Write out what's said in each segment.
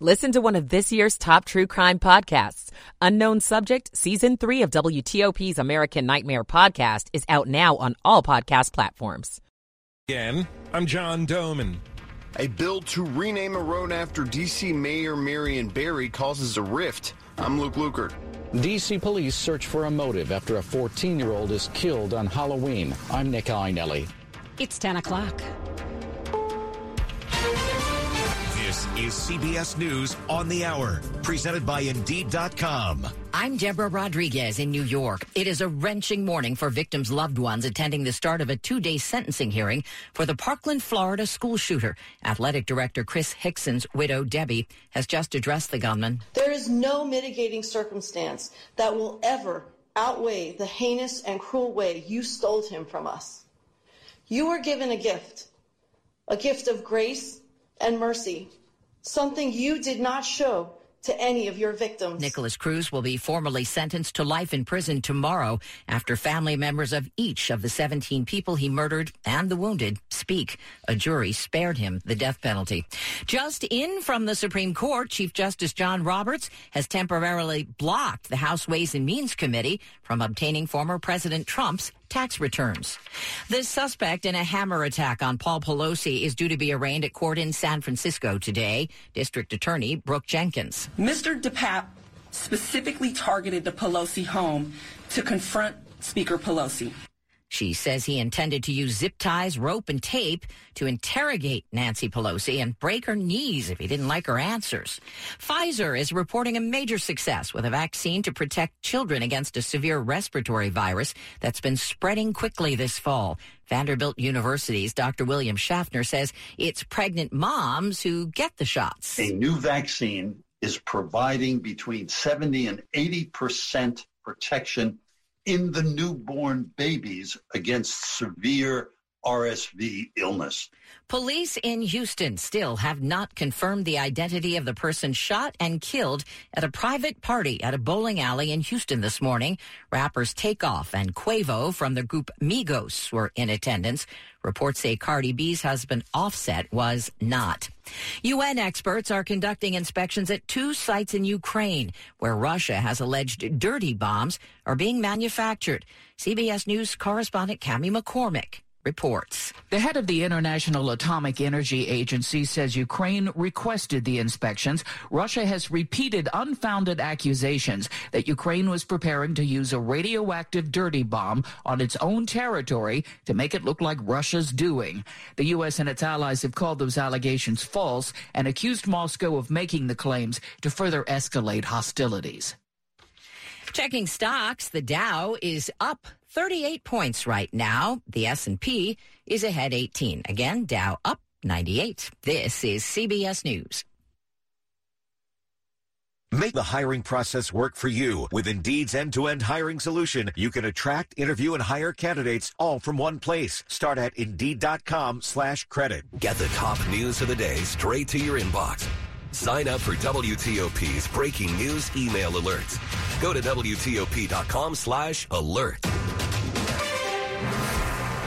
Listen to one of this year's top true crime podcasts. Unknown Subject, Season 3 of WTOP's American Nightmare podcast is out now on all podcast platforms. Again, I'm John Domen. A bill to rename a road after D.C. Mayor Marion Barry causes a rift. I'm Luke Lukert. D.C. police search for a motive after a 14 year old is killed on Halloween. I'm Nick Iannelli. It's 10 o'clock. This is CBS News on the Hour, presented by Indeed.com. I'm Deborah Rodriguez in New York. It is a wrenching morning for victims' loved ones attending the start of a two day sentencing hearing for the Parkland, Florida school shooter. Athletic Director Chris Hickson's widow, Debbie, has just addressed the gunman. There is no mitigating circumstance that will ever outweigh the heinous and cruel way you stole him from us. You were given a gift, a gift of grace and mercy something you did not show to any of your victims. Nicholas Cruz will be formally sentenced to life in prison tomorrow after family members of each of the 17 people he murdered and the wounded speak. A jury spared him the death penalty. Just in from the Supreme Court, Chief Justice John Roberts has temporarily blocked the House Ways and Means Committee from obtaining former President Trump's tax returns. The suspect in a hammer attack on Paul Pelosi is due to be arraigned at court in San Francisco today. District Attorney Brooke Jenkins. Mr. DePape specifically targeted the Pelosi home to confront Speaker Pelosi. She says he intended to use zip ties, rope, and tape to interrogate Nancy Pelosi and break her knees if he didn't like her answers. Pfizer is reporting a major success with a vaccine to protect children against a severe respiratory virus that's been spreading quickly this fall. Vanderbilt University's Dr. William Schaffner says it's pregnant moms who get the shots. A new vaccine is providing between 70 and 80 percent protection in the newborn babies against severe RSV illness. Police in Houston still have not confirmed the identity of the person shot and killed at a private party at a bowling alley in Houston this morning. Rappers Takeoff and Quavo from the group Migos were in attendance. Reports say Cardi B's husband Offset was not. UN experts are conducting inspections at two sites in Ukraine where Russia has alleged dirty bombs are being manufactured. CBS News correspondent Cami McCormick reports. The head of the International Atomic Energy Agency says Ukraine requested the inspections. Russia has repeated unfounded accusations that Ukraine was preparing to use a radioactive dirty bomb on its own territory to make it look like Russia's doing. The U.S. and its allies have called those allegations false and accused Moscow of making the claims to further escalate hostilities. Checking stocks, the Dow is up 38 points right now. The S&P is ahead 18. Again, Dow up 98. This is CBS News. Make the hiring process work for you. With Indeed's end-to-end hiring solution, you can attract, interview, and hire candidates all from one place. Start at Indeed.com slash credit. Get the top news of the day straight to your inbox. Sign up for WTOP's breaking news email alerts. Go to WTOP.com slash alert.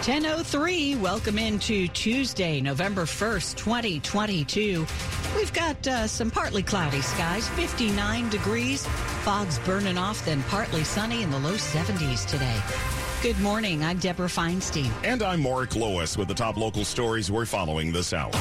1003, welcome into Tuesday, November 1st, 2022. We've got uh, some partly cloudy skies, 59 degrees, fog's burning off, then partly sunny in the low 70s today. Good morning. I'm Deborah Feinstein. And I'm Mark Lewis with the top local stories we're following this hour.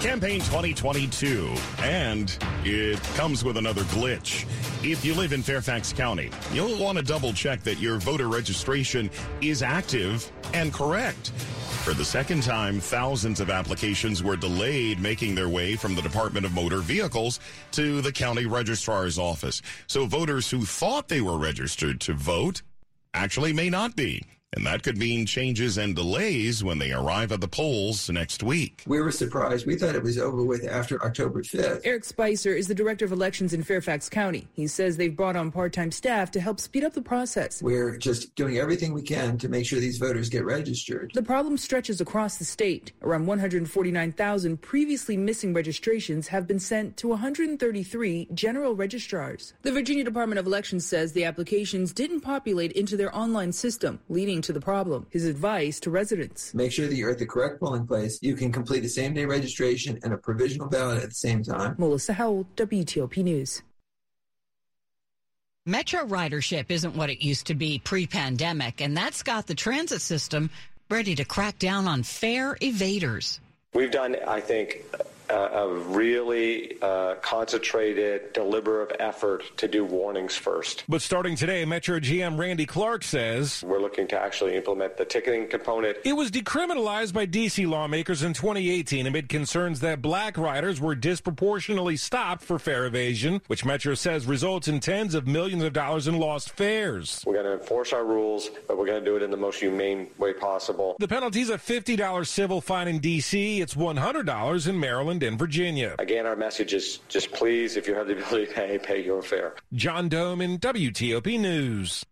Campaign 2022, and it comes with another glitch. If you live in Fairfax County, you'll want to double check that your voter registration is active and correct. For the second time, thousands of applications were delayed making their way from the Department of Motor Vehicles to the county registrar's office. So voters who thought they were registered to vote actually may not be. And that could mean changes and delays when they arrive at the polls next week. We were surprised. We thought it was over with after October 5th. Eric Spicer is the director of elections in Fairfax County. He says they've brought on part time staff to help speed up the process. We're just doing everything we can to make sure these voters get registered. The problem stretches across the state. Around 149,000 previously missing registrations have been sent to 133 general registrars. The Virginia Department of Elections says the applications didn't populate into their online system, leading to the problem. His advice to residents Make sure that you're at the correct polling place. You can complete a same day registration and a provisional ballot at the same time. Melissa Howell, WTOP News. Metro ridership isn't what it used to be pre pandemic, and that's got the transit system ready to crack down on fare evaders. We've done, I think, a, a really uh, concentrated, deliberate effort to do warnings first. But starting today, Metro GM Randy Clark says we're looking to actually implement the ticketing component. It was decriminalized by D.C. lawmakers in 2018 amid concerns that black riders were disproportionately stopped for fare evasion, which Metro says results in tens of millions of dollars in lost fares. We're going to enforce our rules, but we're going to do it in the most humane way possible. The penalty is a $50 civil fine in D.C., it's $100 in Maryland and Virginia. Again, our message is just please, if you have the ability to pay, pay your fare. John Domen WTOP News.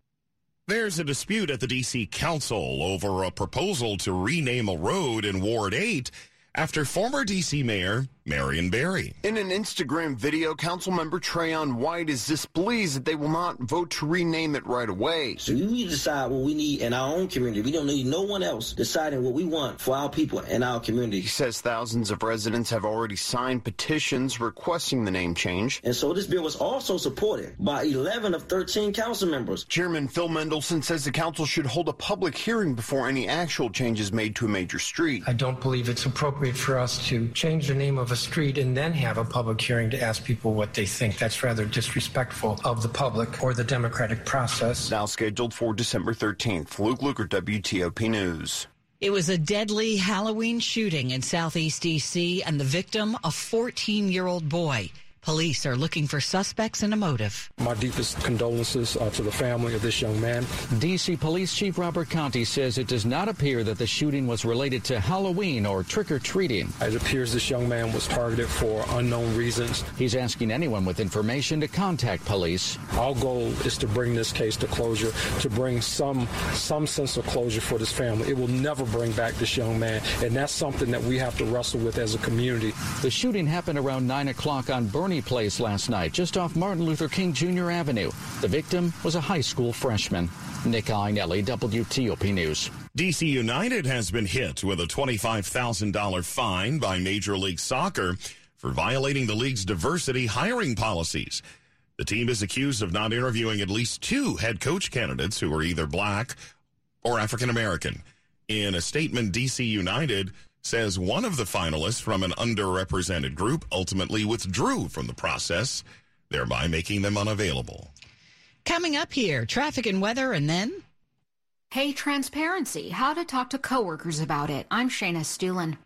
There's a dispute at the D.C. Council over a proposal to rename a road in Ward 8 after former D.C. Mayor Marion Barry. In an Instagram video, Councilmember Trayon White is displeased that they will not vote to rename it right away. So we need to decide what we need in our own community. We don't need no one else deciding what we want for our people in our community. He says thousands of residents have already signed petitions requesting the name change. And so this bill was also supported by 11 of 13 council members. Chairman Phil Mendelson says the council should hold a public hearing before any actual changes made to a major street. I don't believe it's appropriate for us to change the name of a street and then have a public hearing to ask people what they think. That's rather disrespectful of the public or the democratic process. Now scheduled for December 13th. Luke Lukert, WTOP News. It was a deadly Halloween shooting in southeast D.C., and the victim, a 14 year old boy. Police are looking for suspects and a motive. My deepest condolences uh, to the family of this young man. D.C. Police Chief Robert Contee says it does not appear that the shooting was related to Halloween or trick or treating. It appears this young man was targeted for unknown reasons. He's asking anyone with information to contact police. Our goal is to bring this case to closure, to bring some some sense of closure for this family. It will never bring back this young man, and that's something that we have to wrestle with as a community. The shooting happened around 9 o'clock on Bernie Place last night, just off Martin Luther King Jr. Avenue. The victim was a high school freshman. Nick Iannelli, WTOP News. DC United has been hit with a $25,000 fine by Major League Soccer for violating the league's diversity hiring policies. The team is accused of not interviewing at least two head coach candidates who are either black or African American. In a statement, DC United says one of the finalists from an underrepresented group ultimately withdrew from the process, thereby making them unavailable. Coming up here, traffic and weather, and then. Hey, transparency. How to talk to coworkers about it. I'm Shayna Estulin.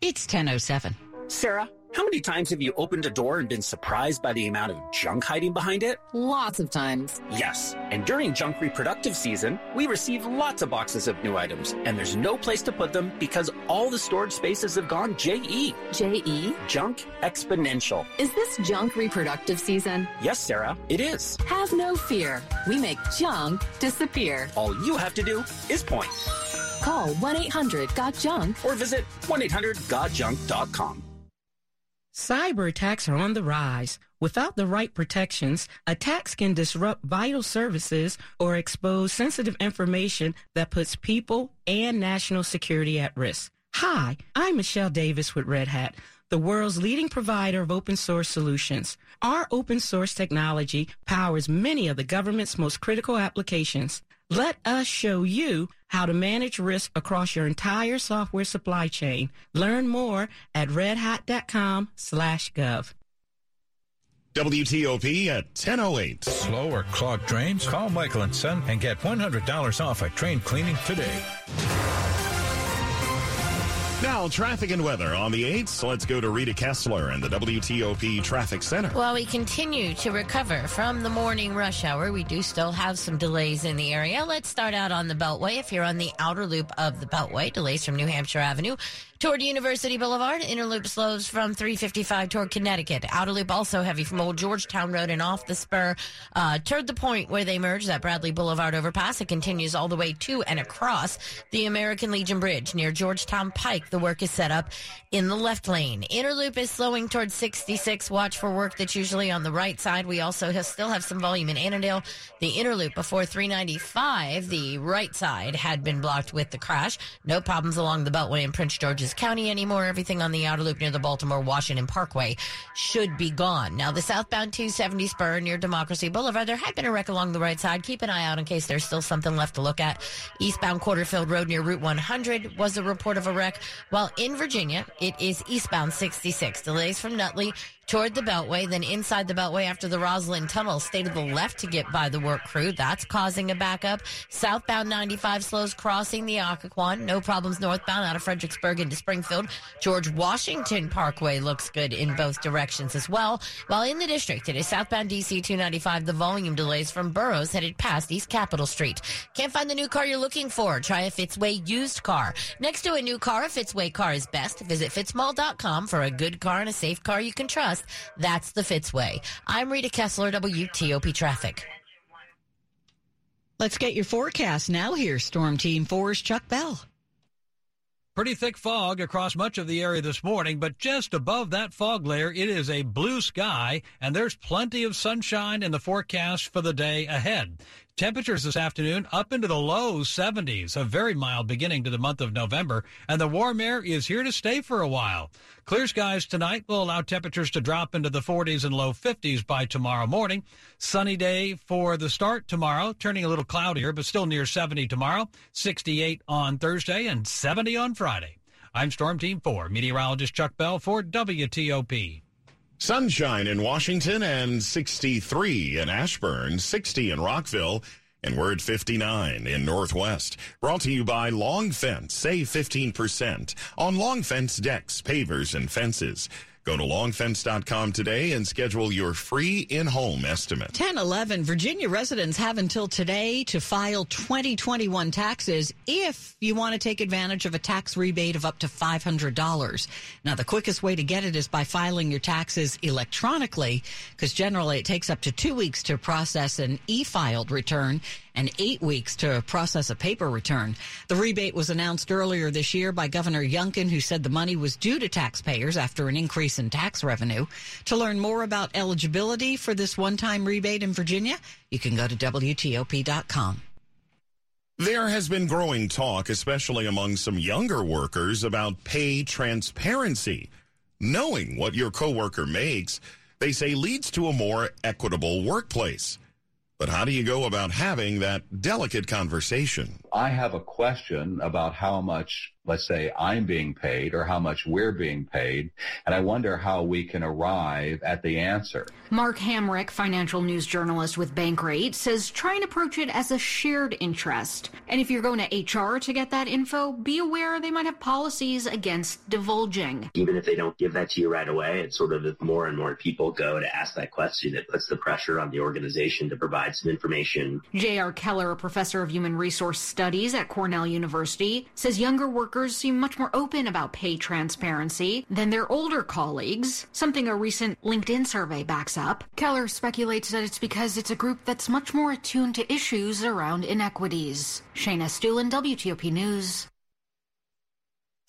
It's 1007. Sarah, how many times have you opened a door and been surprised by the amount of junk hiding behind it? Lots of times. Yes. And during junk reproductive season, we receive lots of boxes of new items, and there's no place to put them because all the storage spaces have gone JE. JE? Junk exponential. Is this junk reproductive season? Yes, Sarah, it is. Have no fear. We make junk disappear. All you have to do is point. Call 1 800 GOT JUNK or visit 1 800 GotJunk.com. Cyber attacks are on the rise. Without the right protections, attacks can disrupt vital services or expose sensitive information that puts people and national security at risk. Hi, I'm Michelle Davis with Red Hat, the world's leading provider of open source solutions. Our open source technology powers many of the government's most critical applications. Let us show you how to manage risk across your entire software supply chain. Learn more at redhat.com slash gov. WTOP at 1008. Slow or clogged drains? Call Michael and Son and get $100 off a train cleaning today. Now, traffic and weather on the 8th. Let's go to Rita Kessler and the WTOP Traffic Center. Well, we continue to recover from the morning rush hour. We do still have some delays in the area. Let's start out on the Beltway. If you're on the outer loop of the Beltway, delays from New Hampshire Avenue toward University Boulevard. Inner loop slows from 355 toward Connecticut. Outer loop also heavy from Old Georgetown Road and off the spur uh, toward the point where they merge that Bradley Boulevard overpass. It continues all the way to and across the American Legion Bridge near Georgetown Pike. The work is set up in the left lane. Inner loop is slowing towards 66. Watch for work that's usually on the right side. We also have, still have some volume in Annandale. The inner loop before 395, the right side had been blocked with the crash. No problems along the Beltway in Prince George's County anymore. Everything on the outer loop near the Baltimore Washington Parkway should be gone. Now, the southbound 270 spur near Democracy Boulevard, there had been a wreck along the right side. Keep an eye out in case there's still something left to look at. Eastbound Quarterfield Road near Route 100 was a report of a wreck, while in Virginia, it is eastbound 66. Delays from Nutley toward the Beltway, then inside the Beltway after the Rosslyn Tunnel. Stay to the left to get by the work crew. That's causing a backup. Southbound 95 slows crossing the Occoquan. No problems northbound out of Fredericksburg into Springfield. George Washington Parkway looks good in both directions as well. While in the district, it is southbound DC 295. The volume delays from Burroughs headed past East Capitol Street. Can't find the new car you're looking for? Try a Fitzway used car. Next to a new car, a Fitzway car is best. Visit fitzmall.com for a good car and a safe car you can trust. That's the Fitzway. I'm Rita Kessler, WTOP Traffic. Let's get your forecast now here. Storm Team 4's Chuck Bell. Pretty thick fog across much of the area this morning, but just above that fog layer, it is a blue sky, and there's plenty of sunshine in the forecast for the day ahead. Temperatures this afternoon up into the low 70s, a very mild beginning to the month of November, and the warm air is here to stay for a while. Clear skies tonight will allow temperatures to drop into the 40s and low 50s by tomorrow morning. Sunny day for the start tomorrow, turning a little cloudier, but still near 70 tomorrow, 68 on Thursday, and 70 on Friday. I'm Storm Team 4, meteorologist Chuck Bell for WTOP. Sunshine in Washington and 63 in Ashburn, 60 in Rockville, and we're at 59 in Northwest. Brought to you by Long Fence. Save 15% on Long Fence decks, pavers, and fences. Go to longfence.com today and schedule your free in-home estimate. 1011 Virginia residents have until today to file 2021 taxes if you want to take advantage of a tax rebate of up to $500. Now, the quickest way to get it is by filing your taxes electronically because generally it takes up to two weeks to process an e-filed return and eight weeks to process a paper return. The rebate was announced earlier this year by Governor Youngkin, who said the money was due to taxpayers after an increase in tax revenue. To learn more about eligibility for this one-time rebate in Virginia, you can go to WTOP.com. There has been growing talk, especially among some younger workers, about pay transparency. Knowing what your coworker makes, they say leads to a more equitable workplace. But how do you go about having that delicate conversation? I have a question about how much, let's say, I'm being paid or how much we're being paid, and I wonder how we can arrive at the answer. Mark Hamrick, financial news journalist with Bankrate, says try and approach it as a shared interest. And if you're going to HR to get that info, be aware they might have policies against divulging. Even if they don't give that to you right away, it's sort of if more and more people go to ask that question, it puts the pressure on the organization to provide some information. J.R. Keller, a professor of human resource studies at Cornell University, says younger workers seem much more open about pay transparency than their older colleagues, something a recent LinkedIn survey backs up. Keller speculates that it's because it's a group that's much more attuned to issues around inequities. Shayna Estulin, WTOP News.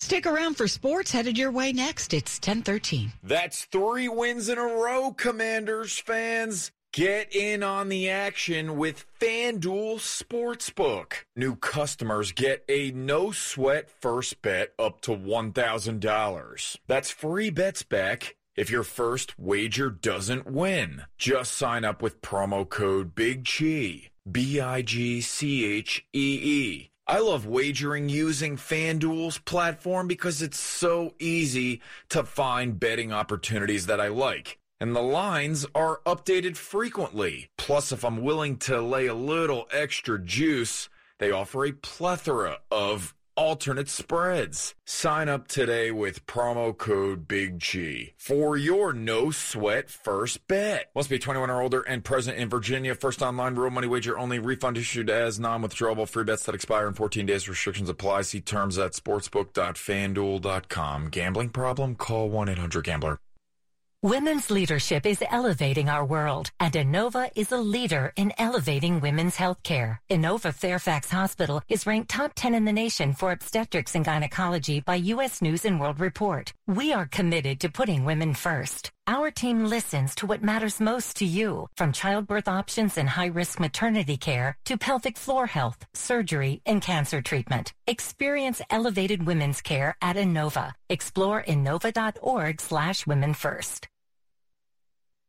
Stick around for sports headed your way next. It's 1013. That's three wins in a row, Commanders fans. Get in on the action with FanDuel Sportsbook. New customers get a no sweat first bet up to $1,000. That's free bets back if your first wager doesn't win. Just sign up with promo code Big Chee, B I G C H E E. I love wagering using FanDuel's platform because it's so easy to find betting opportunities that I like and the lines are updated frequently. Plus, if I'm willing to lay a little extra juice, they offer a plethora of alternate spreads. Sign up today with promo code Big G for your no sweat first bet. Must be 21 or older and present in Virginia. First online real money wager only. Refund issued as non-withdrawable free bets that expire in 14 days. Restrictions apply. See terms at sportsbook.fanduel.com. Gambling problem? Call 1-800-GAMBLER. Women's leadership is elevating our world, and Inova is a leader in elevating women's healthcare. Inova Fairfax Hospital is ranked top 10 in the nation for obstetrics and gynecology by U.S. News and World Report. We are committed to putting women first. Our team listens to what matters most to you, from childbirth options and high-risk maternity care to pelvic floor health, surgery, and cancer treatment. Experience elevated women's care at Inova. Explore inova.org slash women first.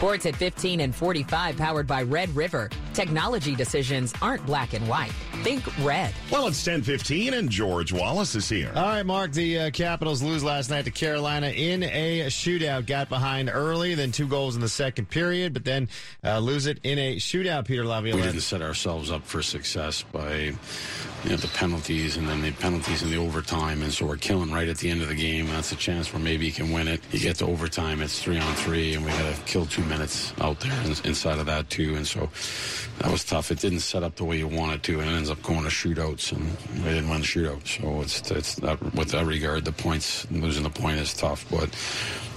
Sports at 15 and 45 powered by Red River. Technology decisions aren't black and white. Think red. Well, it's 10:15 and George Wallace is here. All right, Mark. The uh, Capitals lose last night to Carolina in a shootout. Got behind early, then two goals in the second period, but then uh, lose it in a shootout. Peter Laviolette. We didn't set ourselves up for success by you know, the penalties and then the penalties in the overtime, and so we're killing right at the end of the game. That's a chance where maybe you can win it. You get to overtime, it's three on three, and we got to kill two minutes out there inside of that too, and so that was tough. It didn't set up the way you wanted to, and it ends up going to shootouts, and we didn't win the shootout. So it's it's not, with that regard, the points losing the point is tough, but.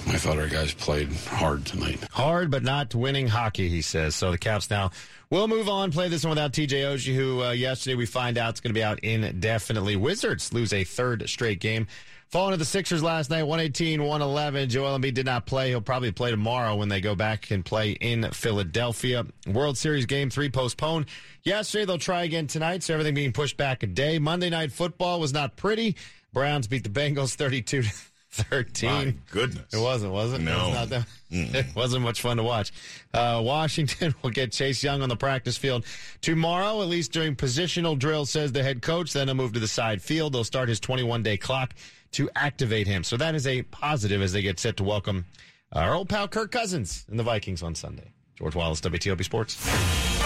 I thought our guys played hard tonight. Hard, but not winning hockey, he says. So the Caps now will move on. Play this one without TJ Oshie, who uh, yesterday we find out is going to be out indefinitely. Wizards lose a third straight game. Falling to the Sixers last night, 118, 111. Joel Embiid did not play. He'll probably play tomorrow when they go back and play in Philadelphia. World Series game three postponed. Yesterday, they'll try again tonight, so everything being pushed back a day. Monday night football was not pretty. Browns beat the Bengals 32 13. My goodness. It wasn't, was it? No. It, was that, it wasn't much fun to watch. Uh, Washington will get Chase Young on the practice field tomorrow, at least during positional drill, says the head coach. Then he'll move to the side field. They'll start his 21 day clock to activate him. So that is a positive as they get set to welcome our old pal Kirk Cousins and the Vikings on Sunday. George Wallace, WTOP Sports.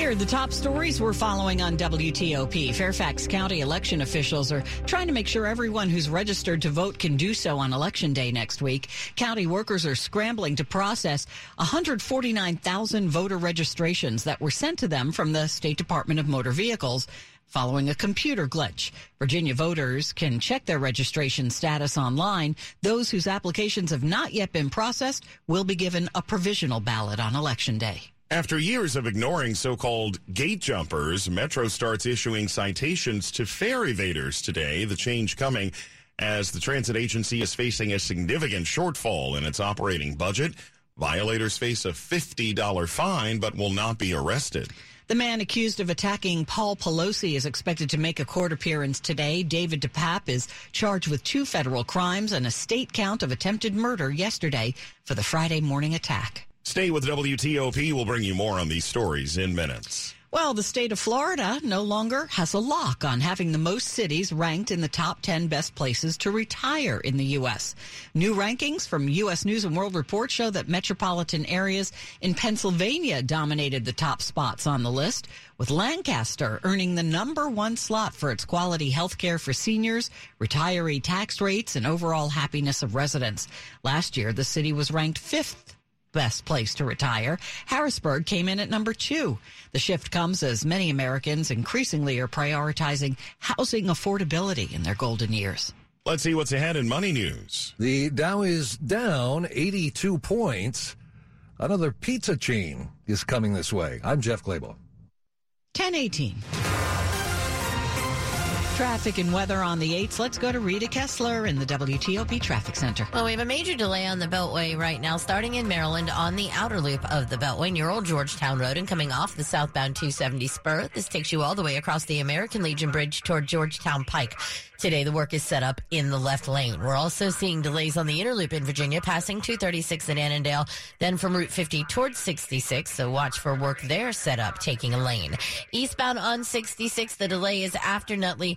Here, the top stories we're following on WTOP. Fairfax County election officials are trying to make sure everyone who's registered to vote can do so on Election Day next week. County workers are scrambling to process 149,000 voter registrations that were sent to them from the State Department of Motor Vehicles following a computer glitch. Virginia voters can check their registration status online. Those whose applications have not yet been processed will be given a provisional ballot on Election Day. After years of ignoring so-called gate jumpers, Metro starts issuing citations to fare evaders today. The change coming as the transit agency is facing a significant shortfall in its operating budget. Violators face a $50 fine but will not be arrested. The man accused of attacking Paul Pelosi is expected to make a court appearance today. David DePape is charged with two federal crimes and a state count of attempted murder yesterday for the Friday morning attack. Stay with WTOP. We'll bring you more on these stories in minutes. Well, the state of Florida no longer has a lock on having the most cities ranked in the top 10 best places to retire in the U.S. New rankings from U.S. News and World Report show that metropolitan areas in Pennsylvania dominated the top spots on the list, with Lancaster earning the number one slot for its quality health care for seniors, retiree tax rates, and overall happiness of residents. Last year, the city was ranked fifth best place to retire. Harrisburg came in at number two. The shift comes as many Americans increasingly are prioritizing housing affordability in their golden years. Let's see what's ahead in money news. The Dow is down 82 points. Another pizza chain is coming this way. I'm Jeff Clabaugh. 1018. Traffic and weather on the 8th. Let's go to Rita Kessler in the WTOP Traffic Center. Well, we have a major delay on the Beltway right now, starting in Maryland on the outer loop of the Beltway near Old Georgetown Road and coming off the southbound 270 spur. This takes you all the way across the American Legion Bridge toward Georgetown Pike. Today, the work is set up in the left lane. We're also seeing delays on the inner loop in Virginia, passing 236 at Annandale, then from Route 50 towards 66. So watch for work there set up, taking a lane. Eastbound on 66, the delay is after Nutley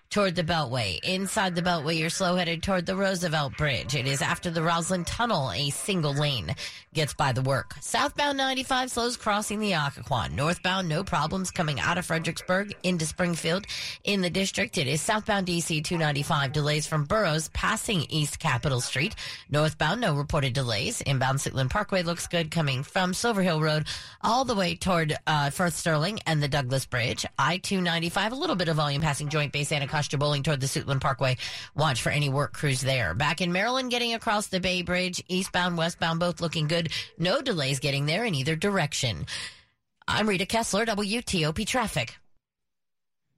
toward the Beltway. Inside the Beltway, you're slow headed toward the Roosevelt Bridge. It is after the Rosslyn Tunnel, a single lane gets by the work. Southbound 95 slows crossing the Occoquan. Northbound, no problems coming out of Fredericksburg into Springfield. In the district, it is southbound DC 295 delays from Burroughs passing East Capitol Street. Northbound, no reported delays. Inbound Suitland Parkway looks good coming from Silver Hill Road all the way toward uh, Firth Sterling and the Douglass Bridge. I 295, a little bit of volume passing Joint Base Anacostia-Bolling toward the Suitland Parkway. Watch for any work crews there. Back in Maryland, getting across the Bay Bridge, eastbound, westbound, both looking good. No delays getting there in either direction. I'm Rita Kessler, WTOP Traffic.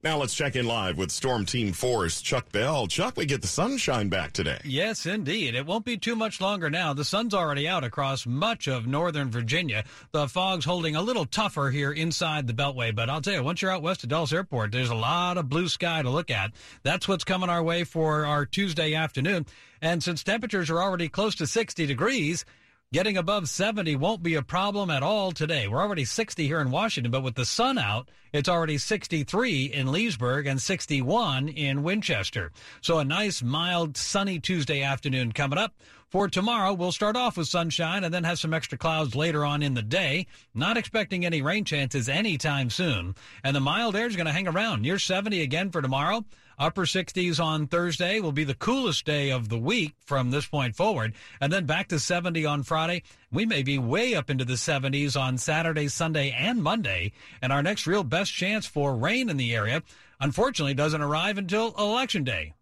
Now let's check in live with Storm Team 4's Chuck Bell. Chuck, we get the sunshine back today. Yes, indeed. It won't be too much longer now. The sun's already out across much of northern Virginia. The fog's holding a little tougher here inside the Beltway, but I'll tell you, once you're out west of Dulles Airport, there's a lot of blue sky to look at. That's what's coming our way for our Tuesday afternoon. And since temperatures are already close to 60 degrees, Getting above 70 won't be a problem at all today. We're already 60 here in Washington, but with the sun out, it's already 63 in Leesburg and 61 in Winchester. So a nice, mild, sunny Tuesday afternoon coming up. For tomorrow, we'll start off with sunshine and then have some extra clouds later on in the day. Not expecting any rain chances anytime soon. And the mild air is going to hang around near 70 again for tomorrow. Upper 60s on Thursday will be the coolest day of the week from this point forward. And then back to 70 on Friday. We may be way up into the 70s on Saturday, Sunday, and Monday. And our next real best chance for rain in the area, unfortunately, doesn't arrive until Election Day.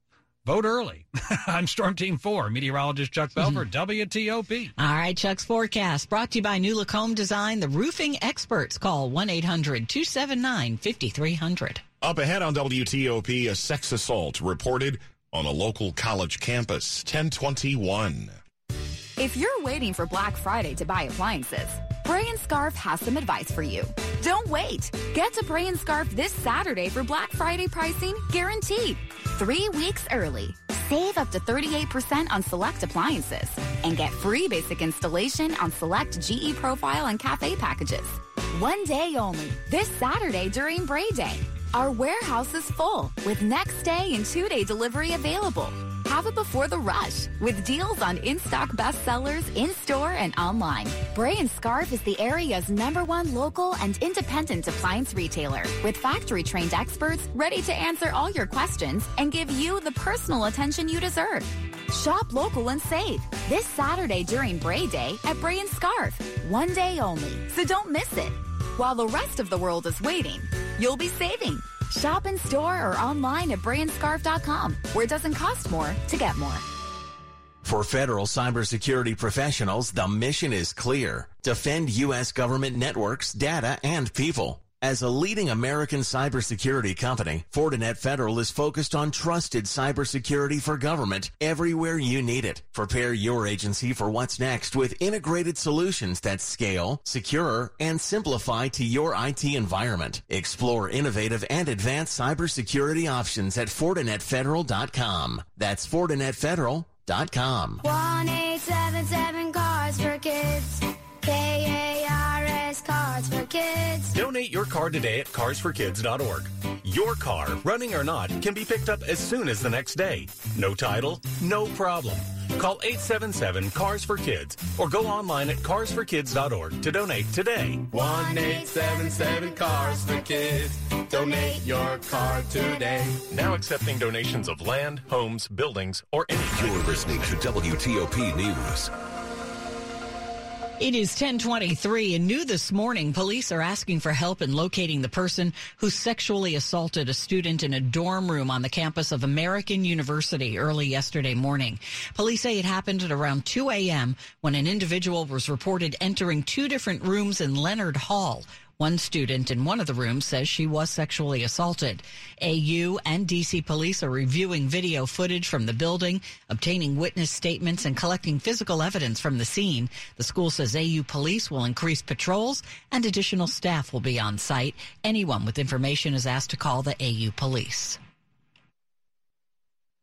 Vote early. I'm Storm Team 4, meteorologist Chuck mm-hmm. Bell for, WTOP. All right, Chuck's forecast brought to you by NuLook Home Design, the roofing experts. Call 1 800 279 5300. Up ahead on WTOP, a sex assault reported on a local college campus. 1021. If you're waiting for Black Friday to buy appliances, Bray and Scarff has some advice for you. Don't wait. Get to Bray and Scarff this Saturday for Black Friday pricing guaranteed. Three weeks early. Save up to 38% on select appliances and get free basic installation on select GE Profile and Cafe packages. One day only, this Saturday during Bray Day. Our warehouse is full with next day and two day delivery available. Have it before the rush with deals on in-stock bestsellers in-store and online. Bray and Scarff is the area's number one local and independent appliance retailer with factory-trained experts ready to answer all your questions and give you the personal attention you deserve. Shop local and save this Saturday during Bray Day at Bray and Scarff. One day only, so don't miss it. While the rest of the world is waiting, you'll be saving. Shop in store or online at brayandscarff.com, where it doesn't cost more to get more. For federal cybersecurity professionals, the mission is clear. Defend U.S. government networks, data, and people. As a leading American cybersecurity company, Fortinet Federal is focused on trusted cybersecurity for government everywhere you need it. Prepare your agency for what's next with integrated solutions that scale, secure, and simplify to your IT environment. Explore innovative and advanced cybersecurity options at FortinetFederal.com. That's FortinetFederal.com. 1877 Cars for Kids. Donate your car today at carsforkids.org. Your car, running or not, can be picked up as soon as the next day. No title, no problem. Call 877 Cars for Kids or go online at carsforkids.org to donate today. 1 877 Cars for Kids. Donate your car today. Now accepting donations of land, homes, buildings, or anything. You're listening to WTOP News. It is 1023 and new this morning. Police are asking for help in locating the person who sexually assaulted a student in a dorm room on the campus of American University early yesterday morning. Police say it happened at around 2 a.m. when an individual was reported entering two different rooms in Leonard Hall. One student in one of the rooms says she was sexually assaulted. AU and DC police are reviewing video footage from the building, obtaining witness statements, and collecting physical evidence from the scene. The school says AU police will increase patrols and additional staff will be on site. Anyone with information is asked to call the AU police.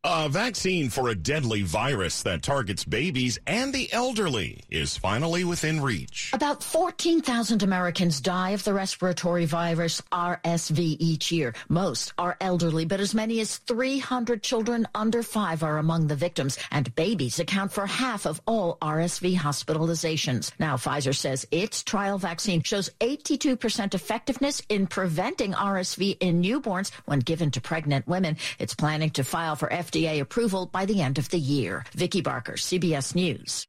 A vaccine for a deadly virus that targets babies and the elderly is finally within reach. About 14,000 Americans die of the respiratory virus RSV each year. Most are elderly, but as many as 300 children under five are among the victims, and babies account for half of all RSV hospitalizations. Now, Pfizer says its trial vaccine shows 82% effectiveness in preventing RSV in newborns when given to pregnant women. It's planning to file for FDA FDA approval by the end of the year. Vicki Barker, CBS News.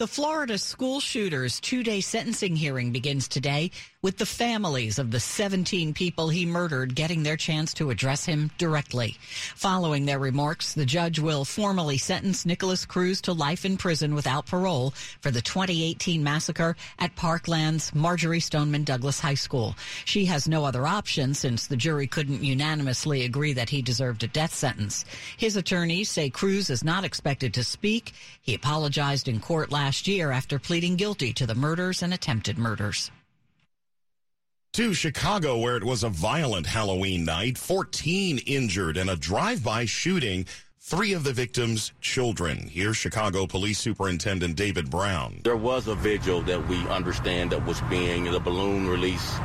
The Florida school shooter's two day sentencing hearing begins today with the families of the 17 people he murdered getting their chance to address him directly. Following their remarks, the judge will formally sentence Nicholas Cruz to life in prison without parole for the 2018 massacre at Parkland's Marjory Stoneman Douglas High School. She has no other option since the jury couldn't unanimously agree that he deserved a death sentence. His attorneys say Cruz is not expected to speak. He apologized in court last year after pleading guilty to the murders and attempted murders to Chicago, where it was a violent Halloween night. 14 injured in a drive-by shooting. Three of the victims, children. Here's Chicago Police Superintendent David Brown. There was a vigil that we understand that was being, the balloon release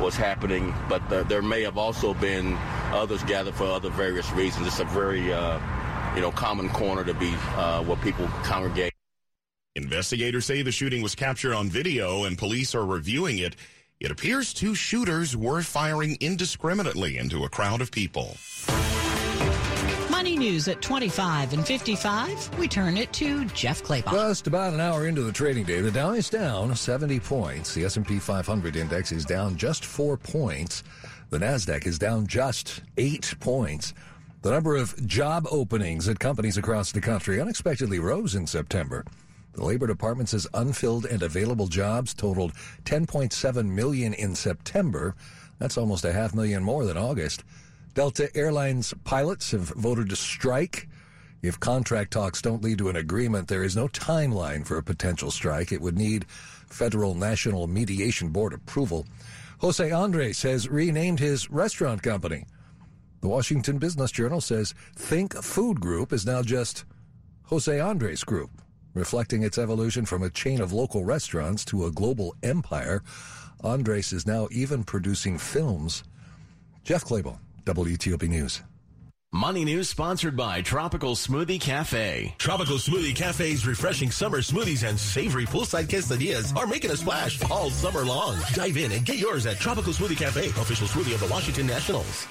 was happening, but the, there may have also been others gathered for other various reasons. It's a very, uh, you know, common corner to be uh, where people congregate. Investigators say the shooting was captured on video and police are reviewing it. It appears two shooters were firing indiscriminately into a crowd of people. Money news at 25 and 55. We turn it to Jeff Clabaugh. Just about an hour into the trading day, the Dow is down 70 points. The S&P 500 index is down just 4 points. The Nasdaq is down just 8 points. The number of job openings at companies across the country unexpectedly rose in September. The Labor Department says unfilled and available jobs totaled 10.7 million in September. That's almost a half million more than August. Delta Airlines pilots have voted to strike. If contract talks don't lead to an agreement, there is no timeline for a potential strike. It would need Federal National Mediation Board approval. Jose Andres has renamed his restaurant company. The Washington Business Journal says Think Food Group is now just Jose Andres Group reflecting its evolution from a chain of local restaurants to a global empire. Andres is now even producing films. Jeff Clabaugh, WTOP News. Money News sponsored by Tropical Smoothie Cafe. Tropical Smoothie Cafe's refreshing summer smoothies and savory poolside quesadillas are making a splash all summer long. Dive in and get yours at Tropical Smoothie Cafe, official smoothie of the Washington Nationals.